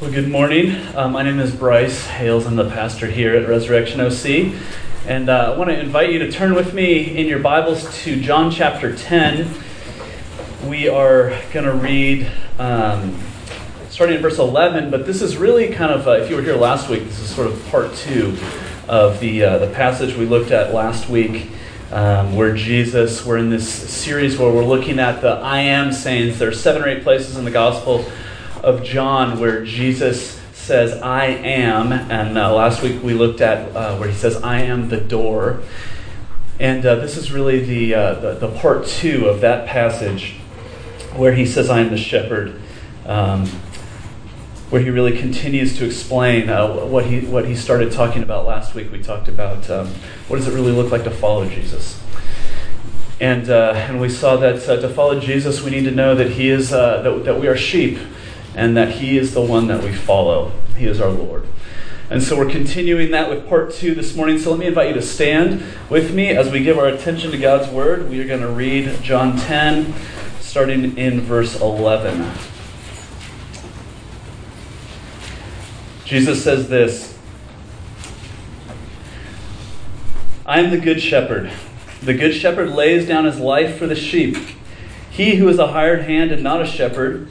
Well, good morning. Uh, my name is Bryce Hales. I'm the pastor here at Resurrection OC. And uh, I want to invite you to turn with me in your Bibles to John chapter 10. We are going to read um, starting in verse 11, but this is really kind of, uh, if you were here last week, this is sort of part two of the, uh, the passage we looked at last week. Um, where Jesus, we're in this series where we're looking at the I am sayings. There are seven or eight places in the Gospel of John where Jesus says, I am. And uh, last week we looked at uh, where he says, I am the door. And uh, this is really the, uh, the, the, part two of that passage where he says, I am the shepherd. Um, where he really continues to explain uh, what, he, what he started talking about last week. We talked about um, what does it really look like to follow Jesus. And, uh, and we saw that to follow Jesus, we need to know that, he is, that, that we are sheep and that he is the one that we follow. He is our Lord. And so we're continuing that with part two this morning. So let me invite you to stand with me as we give our attention to God's word. We are going to read John 10, starting in verse 11. Jesus says this I am the good shepherd. The good shepherd lays down his life for the sheep. He who is a hired hand and not a shepherd,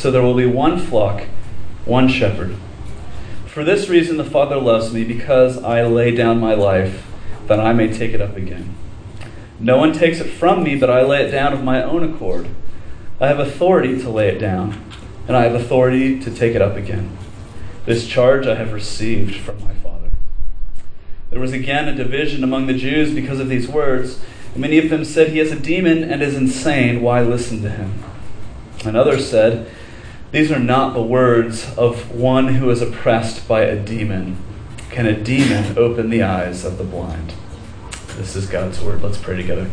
So there will be one flock, one shepherd. For this reason the Father loves me, because I lay down my life, that I may take it up again. No one takes it from me, but I lay it down of my own accord. I have authority to lay it down, and I have authority to take it up again. This charge I have received from my Father. There was again a division among the Jews because of these words. Many of them said, He has a demon and is insane. Why listen to him? And others said, These are not the words of one who is oppressed by a demon. Can a demon open the eyes of the blind? This is God's word. Let's pray together.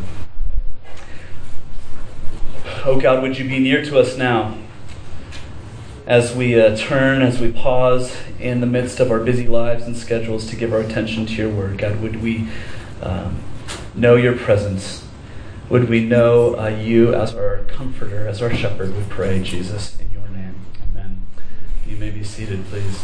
Oh God, would you be near to us now as we uh, turn, as we pause in the midst of our busy lives and schedules to give our attention to your word? God, would we um, know your presence? Would we know uh, you as our comforter, as our shepherd? We pray, Jesus, in. You may be seated, please.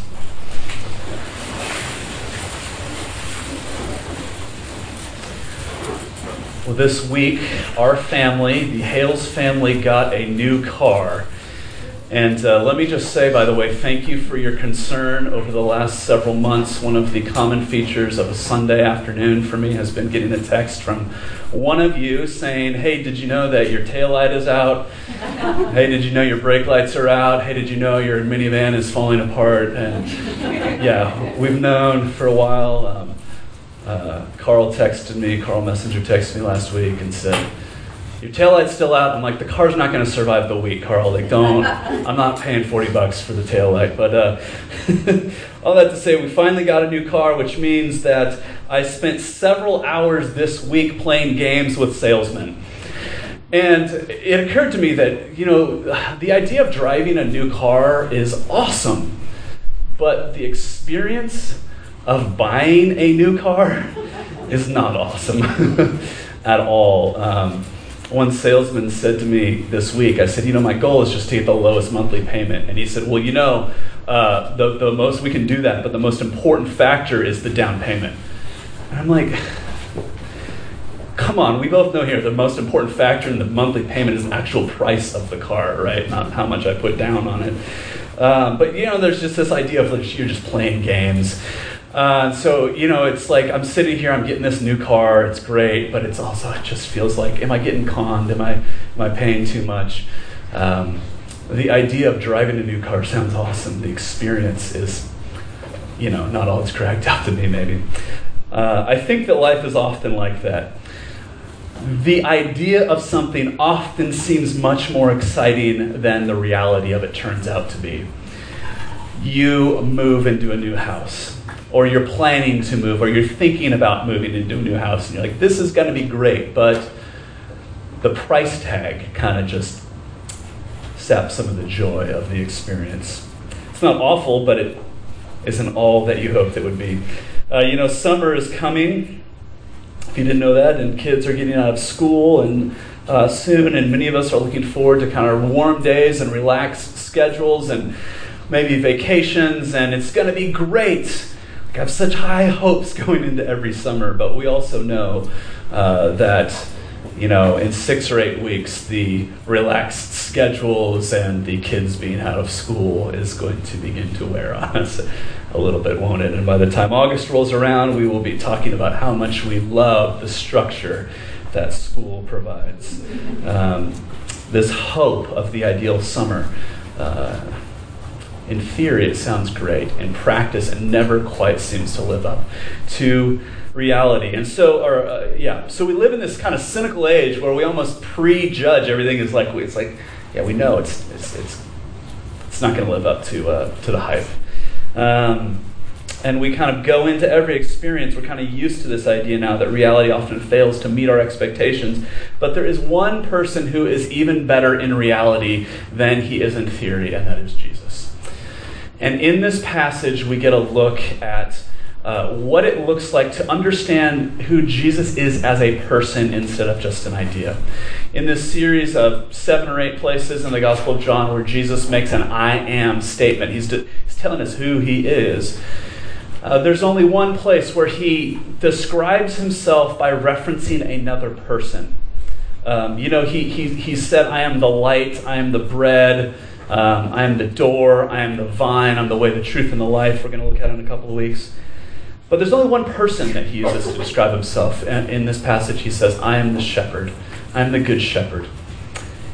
Well, this week, our family, the Hales family, got a new car. And uh, let me just say, by the way, thank you for your concern over the last several months. One of the common features of a Sunday afternoon for me has been getting a text from one of you saying, Hey, did you know that your tail light is out? hey, did you know your brake lights are out? Hey, did you know your minivan is falling apart? And yeah, we've known for a while. Um, uh, Carl texted me, Carl Messenger texted me last week and said, Your taillight's still out. I'm like, The car's not going to survive the week, Carl. Like, don't, I'm not paying 40 bucks for the taillight. But uh, all that to say, we finally got a new car, which means that I spent several hours this week playing games with salesmen. And it occurred to me that, you know, the idea of driving a new car is awesome, but the experience, of buying a new car is not awesome at all. Um, one salesman said to me this week, I said, you know, my goal is just to get the lowest monthly payment. And he said, well, you know, uh, the, the most we can do that, but the most important factor is the down payment. And I'm like, come on, we both know here the most important factor in the monthly payment is the actual price of the car, right? Not how much I put down on it. Um, but you know, there's just this idea of like you're just playing games. Uh, so you know, it's like I'm sitting here, I'm getting this new car, it's great, but it's also it just feels like, am I getting conned? Am I am I paying too much? Um, the idea of driving a new car sounds awesome. The experience is, you know, not all it's cracked up to be. Maybe. Uh, I think that life is often like that. The idea of something often seems much more exciting than the reality of it turns out to be you move into a new house, or you're planning to move, or you're thinking about moving into a new house, and you're like, this is going to be great, but the price tag kind of just saps some of the joy of the experience. It's not awful, but it isn't all that you hoped it would be. Uh, you know, summer is coming. If you didn't know that, and kids are getting out of school and uh, soon, and many of us are looking forward to kind of warm days and relaxed schedules and maybe vacations, and it's going to be great. I have such high hopes going into every summer, but we also know uh, that you know, in six or eight weeks, the relaxed schedules and the kids being out of school is going to begin to wear on us a little bit, won't it? And by the time August rolls around, we will be talking about how much we love the structure that school provides. Um, this hope of the ideal summer. Uh, in theory, it sounds great. In practice, it never quite seems to live up to reality. And so, uh, yeah, so we live in this kind of cynical age where we almost prejudge everything. Is like it's like, yeah, we know it's it's it's, it's not going to live up to uh, to the hype. Um, and we kind of go into every experience. We're kind of used to this idea now that reality often fails to meet our expectations. But there is one person who is even better in reality than he is in theory, and that is Jesus. And in this passage, we get a look at uh, what it looks like to understand who Jesus is as a person instead of just an idea. In this series of seven or eight places in the Gospel of John where Jesus makes an I am statement, he's, de- he's telling us who he is. Uh, there's only one place where he describes himself by referencing another person. Um, you know, he, he, he said, I am the light, I am the bread, um, I am the door, I am the vine, I'm the way, the truth, and the life. We're going to look at in a couple of weeks. But there's only one person that he uses to describe himself. And in this passage, he says, I am the shepherd. I am the good shepherd.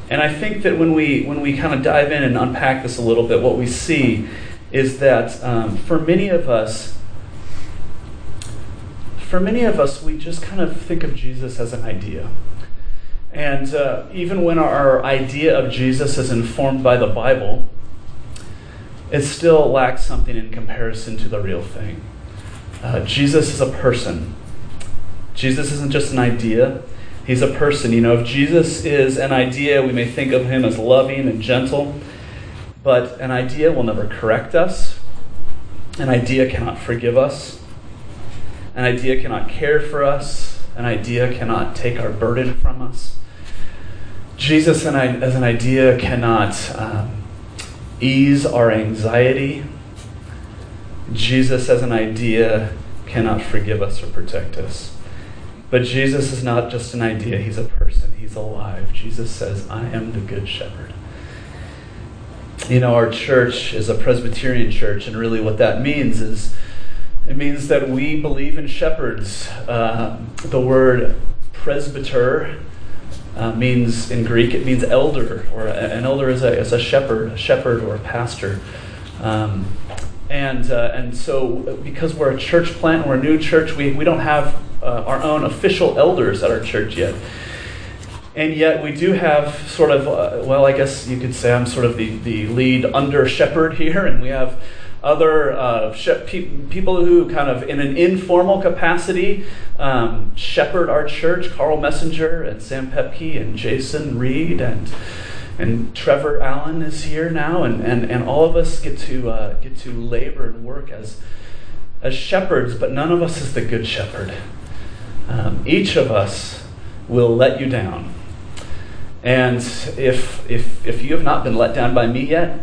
And I think that when we, when we kind of dive in and unpack this a little bit, what we see is that um, for many of us, for many of us, we just kind of think of Jesus as an idea. And uh, even when our idea of Jesus is informed by the Bible, it still lacks something in comparison to the real thing. Uh, Jesus is a person. Jesus isn't just an idea, he's a person. You know, if Jesus is an idea, we may think of him as loving and gentle, but an idea will never correct us. An idea cannot forgive us. An idea cannot care for us. An idea cannot take our burden from us. Jesus, as an idea, cannot um, ease our anxiety Jesus as an idea cannot forgive us or protect us. But Jesus is not just an idea, he's a person, he's alive. Jesus says, I am the good shepherd. You know, our church is a Presbyterian church, and really what that means is it means that we believe in shepherds. Uh, the word presbyter uh, means in Greek, it means elder, or an elder is a, is a shepherd, a shepherd or a pastor. Um, and, uh, and so, because we're a church plant, we're a new church, we, we don't have uh, our own official elders at our church yet. And yet, we do have sort of, uh, well, I guess you could say I'm sort of the, the lead under shepherd here, and we have other uh, pe- people who kind of in an informal capacity um, shepherd our church carl messenger and sam pepke and jason reed and and Trevor Allen is here now, and, and, and all of us get to uh, get to labor and work as as shepherds, but none of us is the good shepherd. Um, each of us will let you down, and if if if you have not been let down by me yet,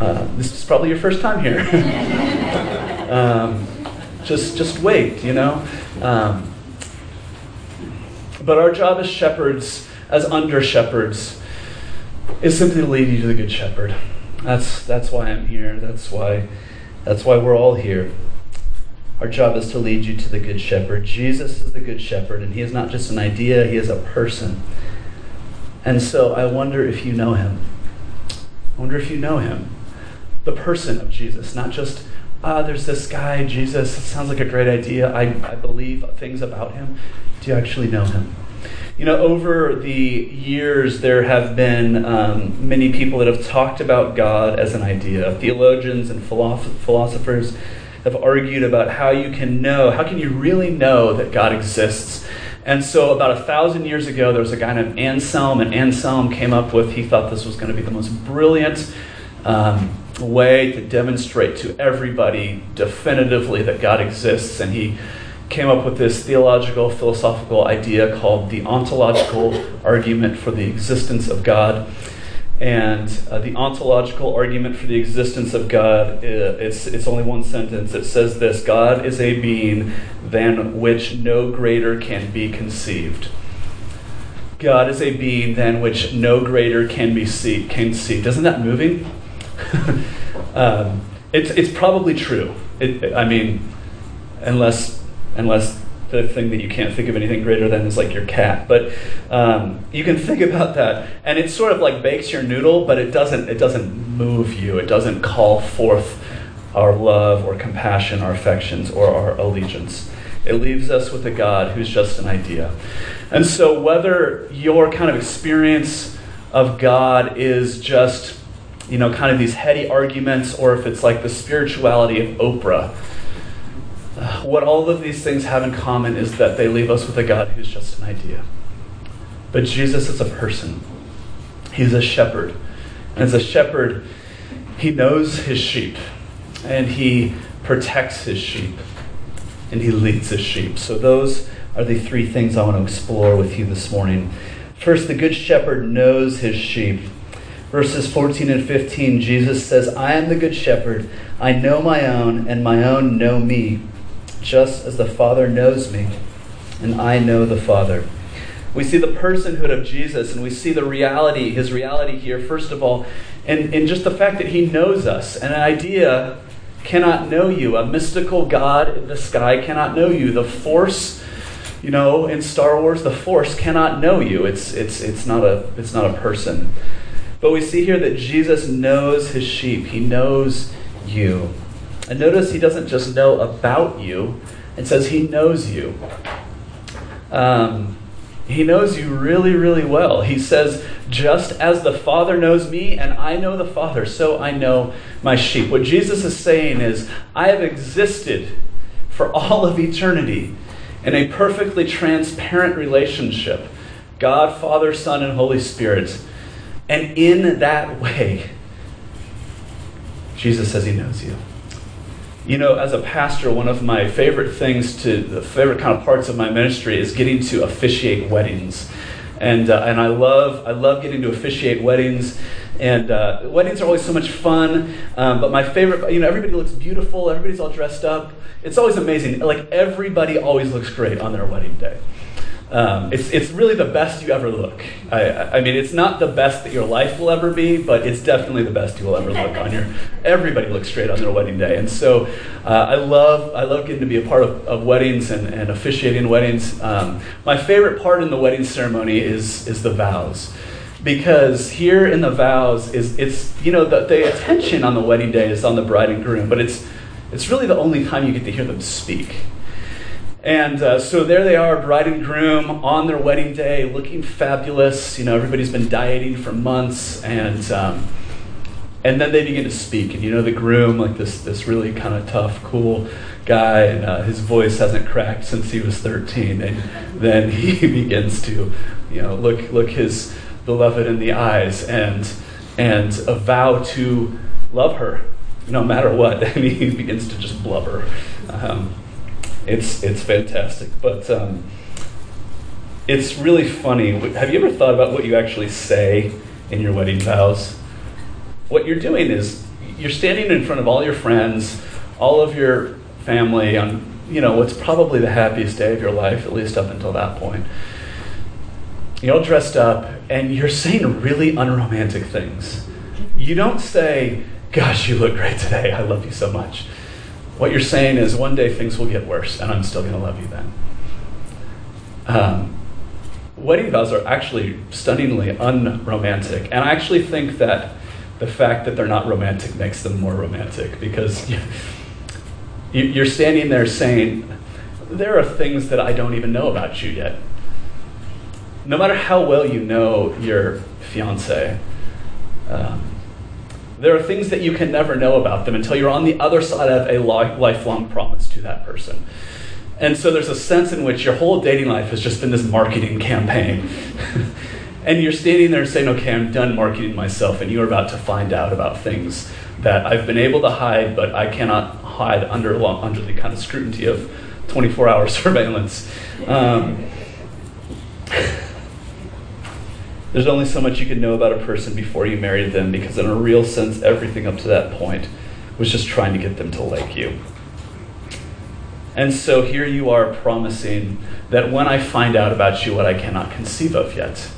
uh, this is probably your first time here. um, just just wait, you know. Um, but our job as shepherds, as under shepherds, is simply to lead you to the Good Shepherd. That's, that's why I'm here. That's why, that's why we're all here. Our job is to lead you to the Good Shepherd. Jesus is the Good Shepherd, and He is not just an idea, He is a person. And so I wonder if you know Him. I wonder if you know Him. The person of Jesus, not just, ah, there's this guy, Jesus, it sounds like a great idea. I, I believe things about Him. Do you actually know Him? You know, over the years, there have been um, many people that have talked about God as an idea. Theologians and philosophers have argued about how you can know, how can you really know that God exists? And so, about a thousand years ago, there was a guy named Anselm, and Anselm came up with, he thought this was going to be the most brilliant um, way to demonstrate to everybody definitively that God exists. And he came up with this theological, philosophical idea called the ontological argument for the existence of God. And uh, the ontological argument for the existence of God, uh, it's, it's only one sentence. It says this God is a being than which no greater can be conceived. God is a being than which no greater can be see, conceived. Isn't that moving? um, it's, it's probably true. It, I mean, unless unless the thing that you can't think of anything greater than is like your cat. But um, you can think about that, and it sort of like bakes your noodle, but it doesn't it doesn't move you. It doesn't call forth our love or compassion, our affections, or our allegiance. It leaves us with a God who's just an idea. And so, whether your kind of experience of God is just, you know, kind of these heady arguments, or if it's like the spirituality of Oprah, what all of these things have in common is that they leave us with a God who's just an idea. But Jesus is a person, He's a shepherd. And as a shepherd, He knows His sheep, and He protects His sheep, and He leads His sheep. So, those are the three things I want to explore with you this morning. First, the Good Shepherd knows His sheep. Verses 14 and 15, Jesus says, I am the Good Shepherd. I know my own, and my own know me just as the Father knows me, and I know the Father. We see the personhood of Jesus, and we see the reality, his reality here, first of all, and, in just the fact that he knows us. And an idea cannot know you. A mystical God in the sky cannot know you. The Force, you know, in Star Wars, the Force cannot know you. It's, it's, it's, not, a, it's not a person. But we see here that Jesus knows his sheep, he knows you. And notice he doesn't just know about you, it says he knows you. Um, he knows you really, really well. He says, just as the Father knows me and I know the Father, so I know my sheep. What Jesus is saying is, I have existed for all of eternity in a perfectly transparent relationship God, Father, Son, and Holy Spirit. And in that way, Jesus says he knows you. You know, as a pastor, one of my favorite things to, the favorite kind of parts of my ministry is getting to officiate weddings. And, uh, and I, love, I love getting to officiate weddings. And uh, weddings are always so much fun. Um, but my favorite, you know, everybody looks beautiful, everybody's all dressed up. It's always amazing. Like, everybody always looks great on their wedding day. Um, it's, it's really the best you ever look. I, I mean, it's not the best that your life will ever be, but it's definitely the best you will ever look on your. Everybody looks straight on their wedding day, and so uh, I love I love getting to be a part of, of weddings and, and officiating weddings. Um, my favorite part in the wedding ceremony is is the vows because here in the vows is it's you know the, the attention on the wedding day is on the bride and groom but it's it's really the only time you get to hear them speak and uh, so there they are, bride and groom, on their wedding day, looking fabulous. You know, everybody's been dieting for months, and um, and then they begin to speak. And you know, the groom, like this this really kind of tough, cool guy, and uh, his voice hasn't cracked since he was 13. And then he begins to, you know, look look his beloved in the eyes and and a vow to love her, no matter what. And he begins to just blubber. Um, it's it's fantastic, but um, it's really funny. Have you ever thought about what you actually say in your wedding vows? What you're doing is you're standing in front of all your friends, all of your family on you know what's probably the happiest day of your life, at least up until that point. You're all dressed up, and you're saying really unromantic things. You don't say, "Gosh, you look great today. I love you so much." What you're saying is one day things will get worse, and I'm still going to love you then. Um, wedding vows are actually stunningly unromantic, and I actually think that the fact that they're not romantic makes them more romantic because you're standing there saying, There are things that I don't even know about you yet. no matter how well you know your fiance, um, there are things that you can never know about them until you're on the other side of a lifelong promise to that person. And so there's a sense in which your whole dating life has just been this marketing campaign. and you're standing there saying, okay, I'm done marketing myself, and you're about to find out about things that I've been able to hide, but I cannot hide under, under the kind of scrutiny of 24 hour surveillance. Um, there's only so much you can know about a person before you married them because, in a real sense, everything up to that point was just trying to get them to like you. And so here you are promising that when I find out about you what I cannot conceive of yet,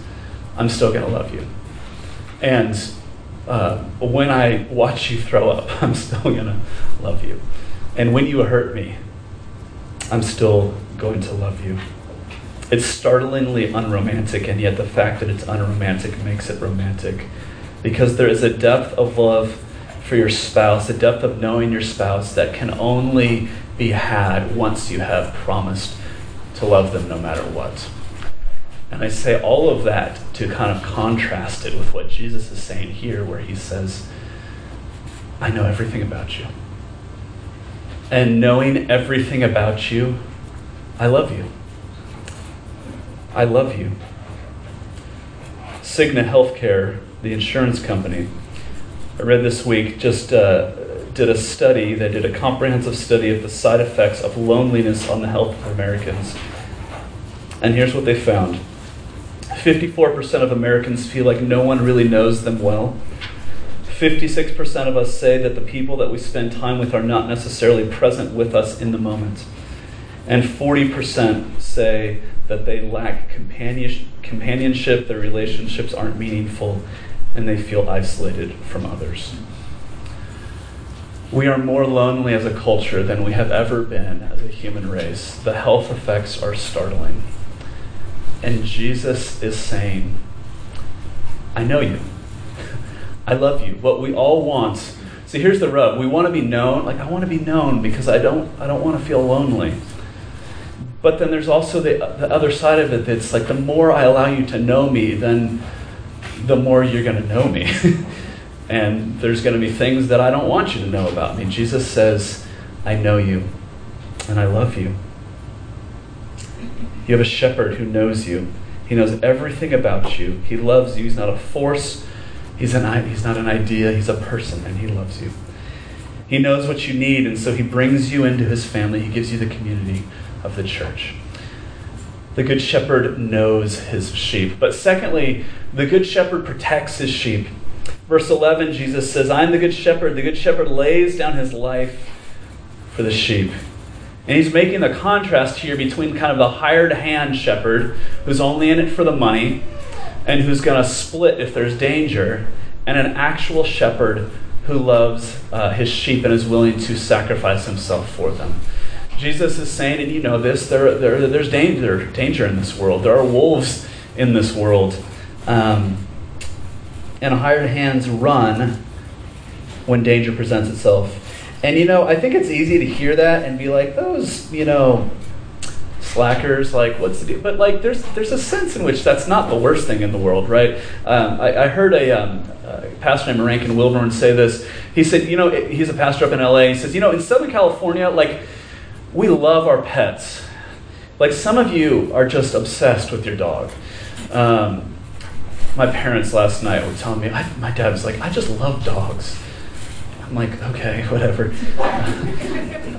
I'm still going to love you. And uh, when I watch you throw up, I'm still going to love you. And when you hurt me, I'm still going to love you. It's startlingly unromantic, and yet the fact that it's unromantic makes it romantic. Because there is a depth of love for your spouse, a depth of knowing your spouse that can only be had once you have promised to love them no matter what. And I say all of that to kind of contrast it with what Jesus is saying here, where he says, I know everything about you. And knowing everything about you, I love you. I love you. Cigna Healthcare, the insurance company, I read this week, just uh, did a study. They did a comprehensive study of the side effects of loneliness on the health of Americans. And here's what they found 54% of Americans feel like no one really knows them well. 56% of us say that the people that we spend time with are not necessarily present with us in the moment. And 40% say that they lack companionship, their relationships aren't meaningful, and they feel isolated from others. We are more lonely as a culture than we have ever been as a human race. The health effects are startling. And Jesus is saying, I know you. I love you. What we all want. See, here's the rub. We want to be known. Like I want to be known because I don't I don't want to feel lonely. But then there's also the, the other side of it that's like the more I allow you to know me, then the more you're going to know me. and there's going to be things that I don't want you to know about me. Jesus says, I know you and I love you. You have a shepherd who knows you. He knows everything about you. He loves you. He's not a force. He's, an, he's not an idea. He's a person, and he loves you. He knows what you need, and so he brings you into his family. He gives you the community of the church. The Good Shepherd knows his sheep. But secondly, the Good Shepherd protects his sheep. Verse 11, Jesus says, I'm the Good Shepherd. The Good Shepherd lays down his life for the sheep. And he's making the contrast here between kind of the hired hand shepherd, who's only in it for the money, and who's going to split if there's danger, and an actual shepherd who loves uh, his sheep and is willing to sacrifice himself for them. Jesus is saying, and you know this, there, there, there's danger, danger in this world. There are wolves in this world. Um, and hired hands run when danger presents itself. And you know, I think it's easy to hear that and be like, those, you know, slackers, like, what's the deal? But like, there's there's a sense in which that's not the worst thing in the world, right? Um, I, I, heard a, um, a pastor named Rankin Wilbourne say this. He said, you know, he's a pastor up in LA. He says, you know, in Southern California, like we love our pets. Like some of you are just obsessed with your dog. Um, my parents last night were telling me, I, my dad was like, I just love dogs. I'm like, okay, whatever.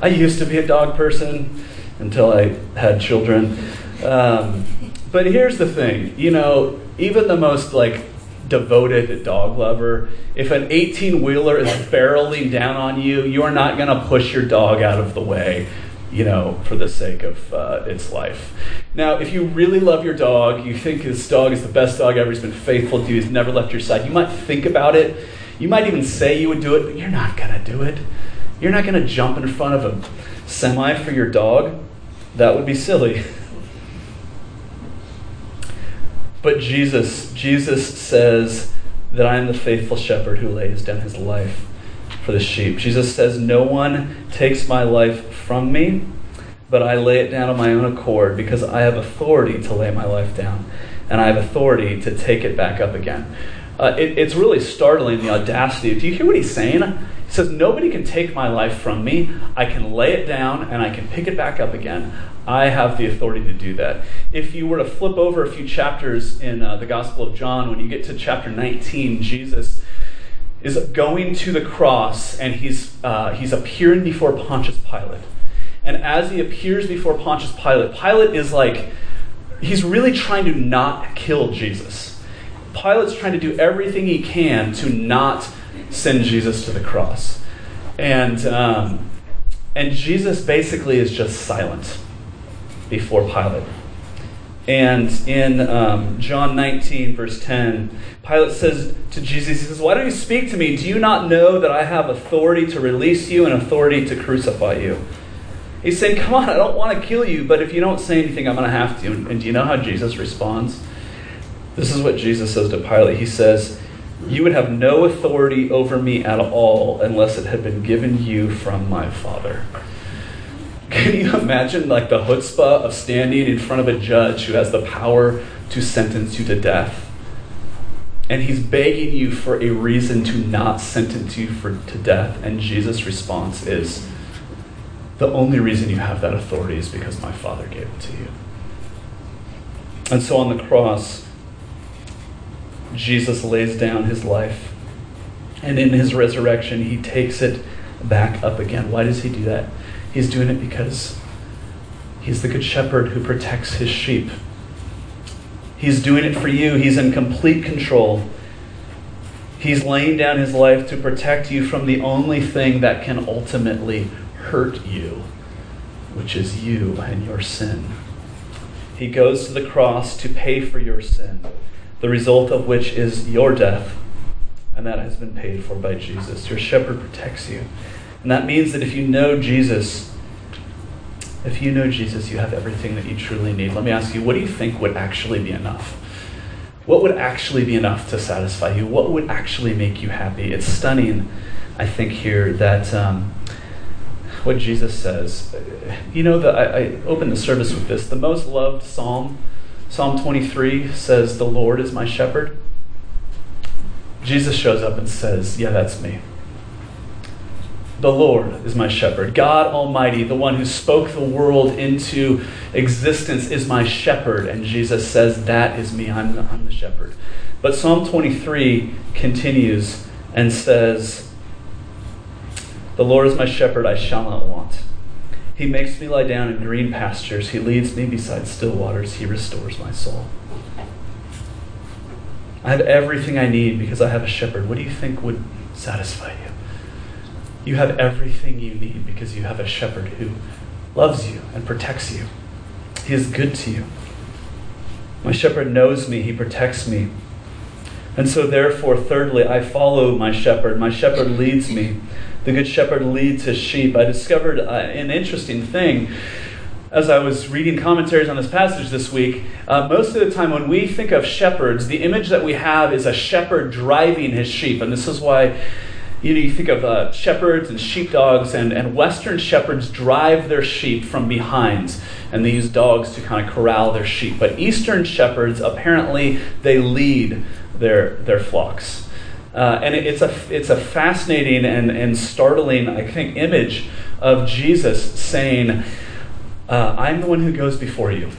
I used to be a dog person until I had children. Um, but here's the thing, you know, even the most like devoted dog lover, if an 18 wheeler is barreling down on you, you are not going to push your dog out of the way you know, for the sake of uh, its life. Now, if you really love your dog, you think this dog is the best dog ever, he's been faithful to you, he's never left your side, you might think about it. You might even say you would do it, but you're not going to do it. You're not going to jump in front of a semi for your dog. That would be silly. But Jesus, Jesus says that I am the faithful shepherd who lays down his life for the sheep. Jesus says, No one takes my life from me, but I lay it down on my own accord because I have authority to lay my life down. and I have authority to take it back up again. Uh, it, it's really startling the audacity. Do you hear what he's saying? He says, Nobody can take my life from me. I can lay it down and I can pick it back up again. I have the authority to do that. If you were to flip over a few chapters in uh, the Gospel of John, when you get to chapter 19, Jesus is going to the cross and he's, uh, he's appearing before Pontius Pilate. And as he appears before Pontius Pilate, Pilate is like, he's really trying to not kill Jesus. Pilate's trying to do everything he can to not send Jesus to the cross. And, um, and Jesus basically is just silent before Pilate. And in um, John 19, verse 10, Pilate says to Jesus, He says, Why don't you speak to me? Do you not know that I have authority to release you and authority to crucify you? He's saying, Come on, I don't want to kill you, but if you don't say anything, I'm going to have to. And, do you know how Jesus responds? This is what Jesus says to Pilate. He says, You would have no authority over me at all unless it had been given you from my Father. Can you imagine like the chutzpah of standing in front of a judge who has the power to sentence you to death? And he's begging you for a reason to not sentence you for, to death. And Jesus' response is, The only reason you have that authority is because my Father gave it to you. And so on the cross, Jesus lays down his life. And in his resurrection, he takes it back up again. Why does he do that? He's doing it because he's the good shepherd who protects his sheep. He's doing it for you. He's in complete control. He's laying down his life to protect you from the only thing that can ultimately hurt you, which is you and your sin. He goes to the cross to pay for your sin, the result of which is your death, and that has been paid for by Jesus. Your shepherd protects you. And that means that if you know Jesus, if you know Jesus, you have everything that you truly need. Let me ask you, what do you think would actually be enough? What would actually be enough to satisfy you? What would actually make you happy? It's stunning, I think, here that um, what Jesus says. You know, the, I, I opened the service with this. The most loved psalm, Psalm 23, says, The Lord is my shepherd. Jesus shows up and says, Yeah, that's me. The Lord is my shepherd. God Almighty, the one who spoke the world into existence, is my shepherd. And Jesus says, That is me. I'm the, I'm the shepherd. But Psalm 23 continues and says, The Lord is my shepherd, I shall not want. He makes me lie down in green pastures. He leads me beside still waters. He restores my soul. I have everything I need because I have a shepherd. What do you think would satisfy you? You have everything you need because you have a shepherd who loves you and protects you. He is good to you. My shepherd knows me, he protects me. And so, therefore, thirdly, I follow my shepherd. My shepherd leads me. The good shepherd leads his sheep. I discovered uh, an interesting thing as I was reading commentaries on this passage this week. Uh, most of the time, when we think of shepherds, the image that we have is a shepherd driving his sheep. And this is why you know, you think of uh, shepherds and sheepdogs, and, and Western shepherds drive their sheep from behind, and they use dogs to kind of corral their sheep. But Eastern shepherds, apparently, they lead their, their flocks. Uh, and it, it's, a, it's a fascinating and, and startling, I think, image of Jesus saying, uh, I'm the one who goes before you.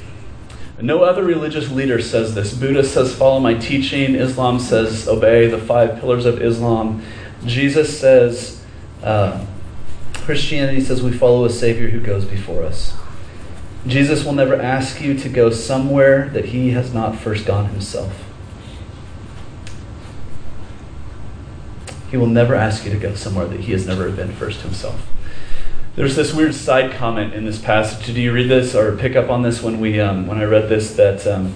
No other religious leader says this. Buddha says, follow my teaching. Islam says, obey the five pillars of Islam. Jesus says, uh, Christianity says we follow a Savior who goes before us. Jesus will never ask you to go somewhere that he has not first gone himself. He will never ask you to go somewhere that he has never been first himself. There's this weird side comment in this passage. Did you read this or pick up on this when we um, when I read this? That um,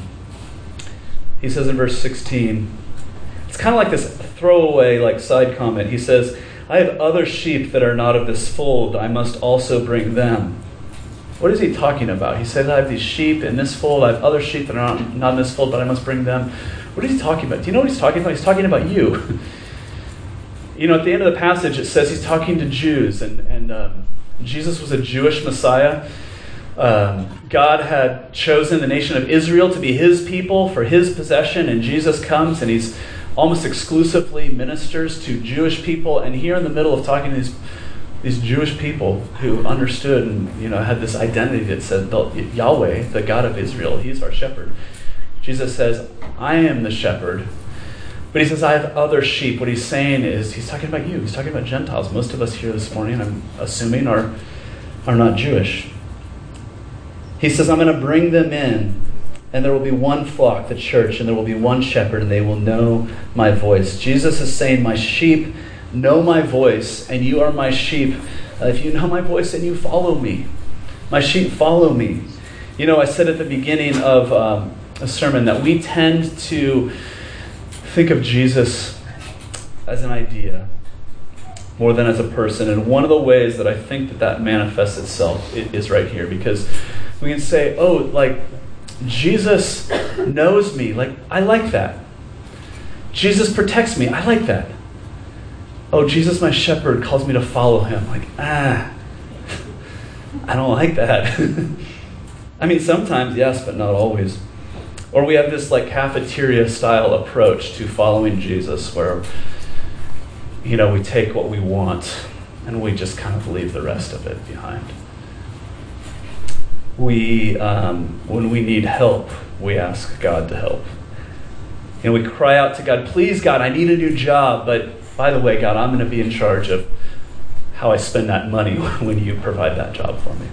he says in verse 16, it's kind of like this throwaway like side comment. He says, I have other sheep that are not of this fold. I must also bring them. What is he talking about? He says, I have these sheep in this fold. I have other sheep that are not, not in this fold, but I must bring them. What is he talking about? Do you know what he's talking about? He's talking about you. you know, at the end of the passage, it says he's talking to Jews, and, and um, Jesus was a Jewish Messiah. um, God had chosen the nation of Israel to be his people for his possession, and Jesus comes and he's almost exclusively ministers to Jewish people. And here in the middle of talking to these, these Jewish people who understood and you know had this identity that said Yahweh, the God of Israel, he's our shepherd. Jesus says, I am the shepherd. But he says, I have other sheep. What he's saying is, he's talking about you. He's talking about Gentiles. Most of us here this morning, I'm assuming, are, are not Jewish. He says, I'm going to bring them in, and there will be one flock, the church, and there will be one shepherd, and they will know my voice. Jesus is saying, My sheep know my voice, and you are my sheep. Uh, if you know my voice, then you follow me. My sheep follow me. You know, I said at the beginning of um, a sermon that we tend to think of Jesus as an idea more than as a person. And one of the ways that I think that that manifests itself is right here because we can say, oh, like, Jesus knows me. Like, I like that. Jesus protects me. I like that. Oh, Jesus, my shepherd, calls me to follow him. Like, ah, I don't like that. I mean, sometimes, yes, but not always. Or we have this like cafeteria style approach to following Jesus where, you know, we take what we want and we just kind of leave the rest of it behind we, um, when we need help, we ask God to help. And we cry out to God, please, God, I need a new job. But by the way, God, I'm going to be in charge of how I spend that money when you provide that job for me.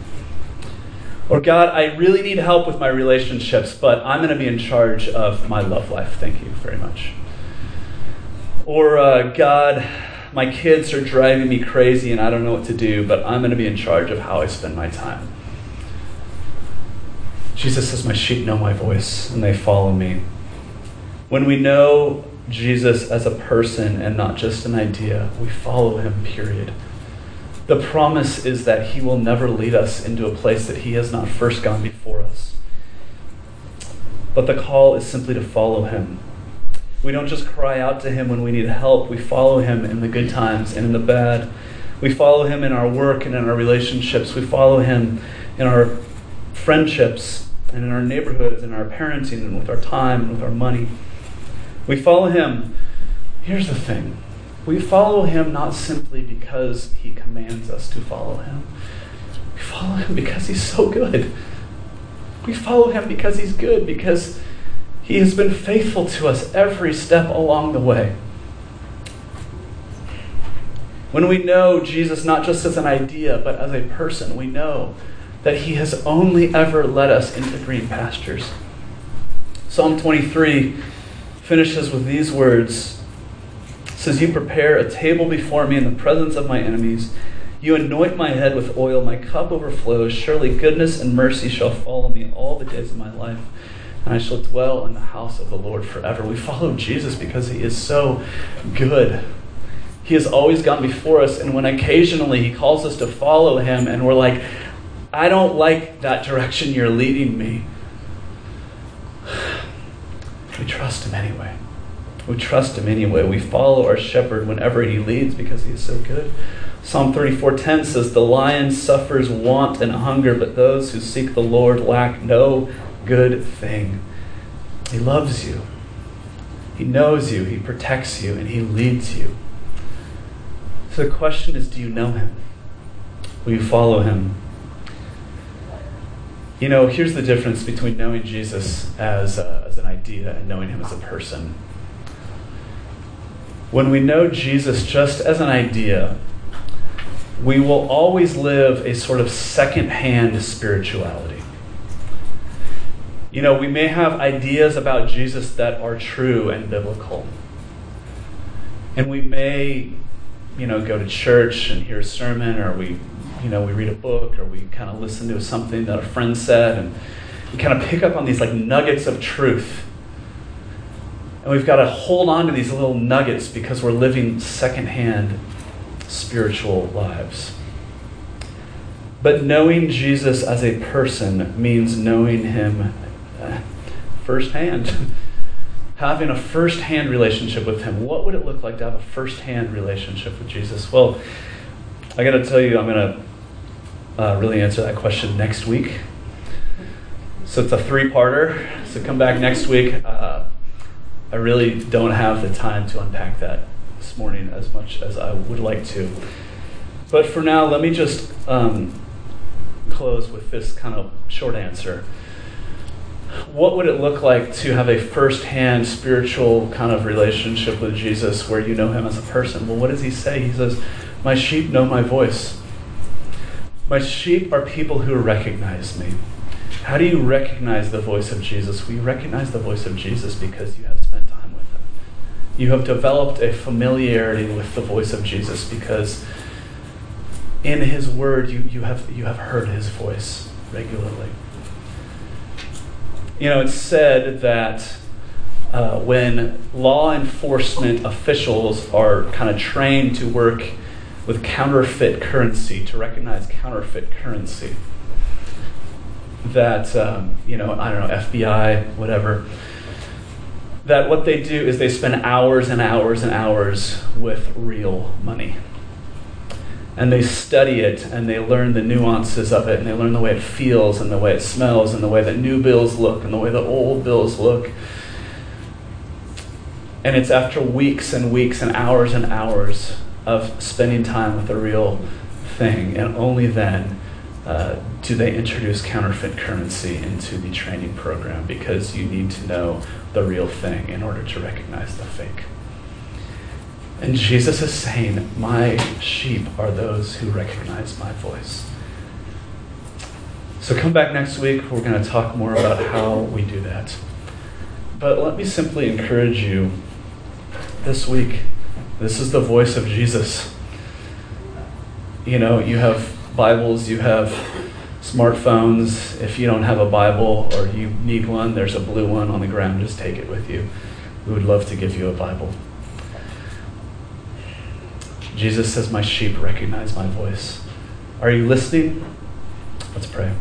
Or, God, I really need help with my relationships, but I'm going to be in charge of my love life. Thank you very much. Or, uh, God, my kids are driving me crazy and I don't know what to do, but I'm going to be in charge of how I spend my time. Jesus says, My sheep know my voice and they follow me. When we know Jesus as a person and not just an idea, we follow him, period. The promise is that he will never lead us into a place that he has not first gone before us. But the call is simply to follow him. We don't just cry out to him when we need help, we follow him in the good times and in the bad. We follow him in our work and in our relationships. We follow him in our friendships and in our neighborhoods and our parenting and with our time and with our money. We follow him. Here's the thing we follow him not simply because he commands us to follow him, we follow him because he's so good. We follow him because he's good, because he has been faithful to us every step along the way. When we know Jesus not just as an idea, but as a person, we know that he has only ever led us into green pastures. Psalm 23 finishes with these words. Says, You prepare a table before me in the presence of my enemies. You anoint my head with oil, my cup overflows. Surely goodness and mercy shall follow me all the days of my life, and I shall dwell in the house of the Lord forever. We follow Jesus because he is so good. He has always gone before us, and when occasionally he calls us to follow him, and we're like, I don't like that direction you're leading me. We trust him anyway. We trust him anyway. We follow our shepherd whenever he leads because he is so good. Psalm 34:10 says, "The lion suffers want and hunger, but those who seek the Lord lack no good thing." He loves you. He knows you, he protects you, and he leads you. So the question is, do you know him? Will you follow him? You know, here's the difference between knowing Jesus as, a, as an idea and knowing him as a person. When we know Jesus just as an idea, we will always live a sort of second-hand spirituality. You know, we may have ideas about Jesus that are true and biblical. And we may, you know, go to church and hear a sermon, or we you know, we read a book or we kind of listen to something that a friend said, and we kind of pick up on these like nuggets of truth. And we've got to hold on to these little nuggets because we're living secondhand spiritual lives. But knowing Jesus as a person means knowing him uh, firsthand. Having a firsthand relationship with him. What would it look like to have a firsthand relationship with Jesus? Well, I got to tell you, I'm going to uh, really answer that question next week So it's a three parter. So come back next week. Uh, I really don't have the time to unpack that this morning as much as I would like to. But for now, let me just um, close with this kind of short answer. What would it look like to have a first hand spiritual kind of relationship with Jesus where you know him as a person? Well, what does he say? He says, My sheep know my voice. My sheep are people who recognize me. How do you recognize the voice of Jesus? You recognize the voice of Jesus because you have spent time with him. You have developed a familiarity with the voice of Jesus because in his word you, you, have, you have heard his voice regularly. You know, it's said that uh, when law enforcement officials are kind of trained to work with counterfeit currency, to recognize counterfeit currency, that, um, you know, I don't know, FBI, whatever, that what they do is they spend hours and hours and hours with real money. And they study it and they learn the nuances of it and they learn the way it feels and the way it smells and the way that new bills look and the way the old bills look. And it's after weeks and weeks and hours and hours of spending time with the real thing, and only then uh, do they introduce counterfeit currency into the training program because you need to know the real thing in order to recognize the fake. And Jesus is saying, My sheep are those who recognize my voice. So come back next week. We're going to talk more about how we do that. But let me simply encourage you this week. This is the voice of Jesus. You know, you have Bibles, you have smartphones. If you don't have a Bible or you need one, there's a blue one on the ground. Just take it with you. We would love to give you a Bible. Jesus says, My sheep recognize my voice. Are you listening? Let's pray.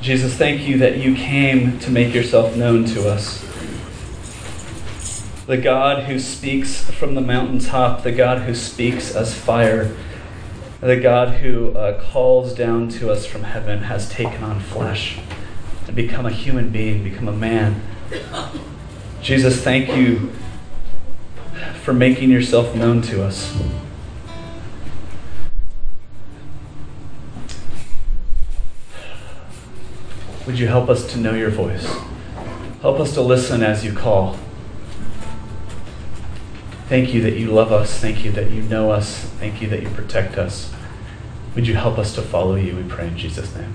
Jesus, thank you that you came to make yourself known to us the God who speaks from the mountaintop, the God who speaks as fire, the God who uh, calls down to us from heaven, has taken on flesh and become a human being, become a man. Jesus, thank you for making yourself known to us. Would you help us to know your voice? Help us to listen as you call. Thank you that you love us. Thank you that you know us. Thank you that you protect us. Would you help us to follow you? We pray in Jesus' name.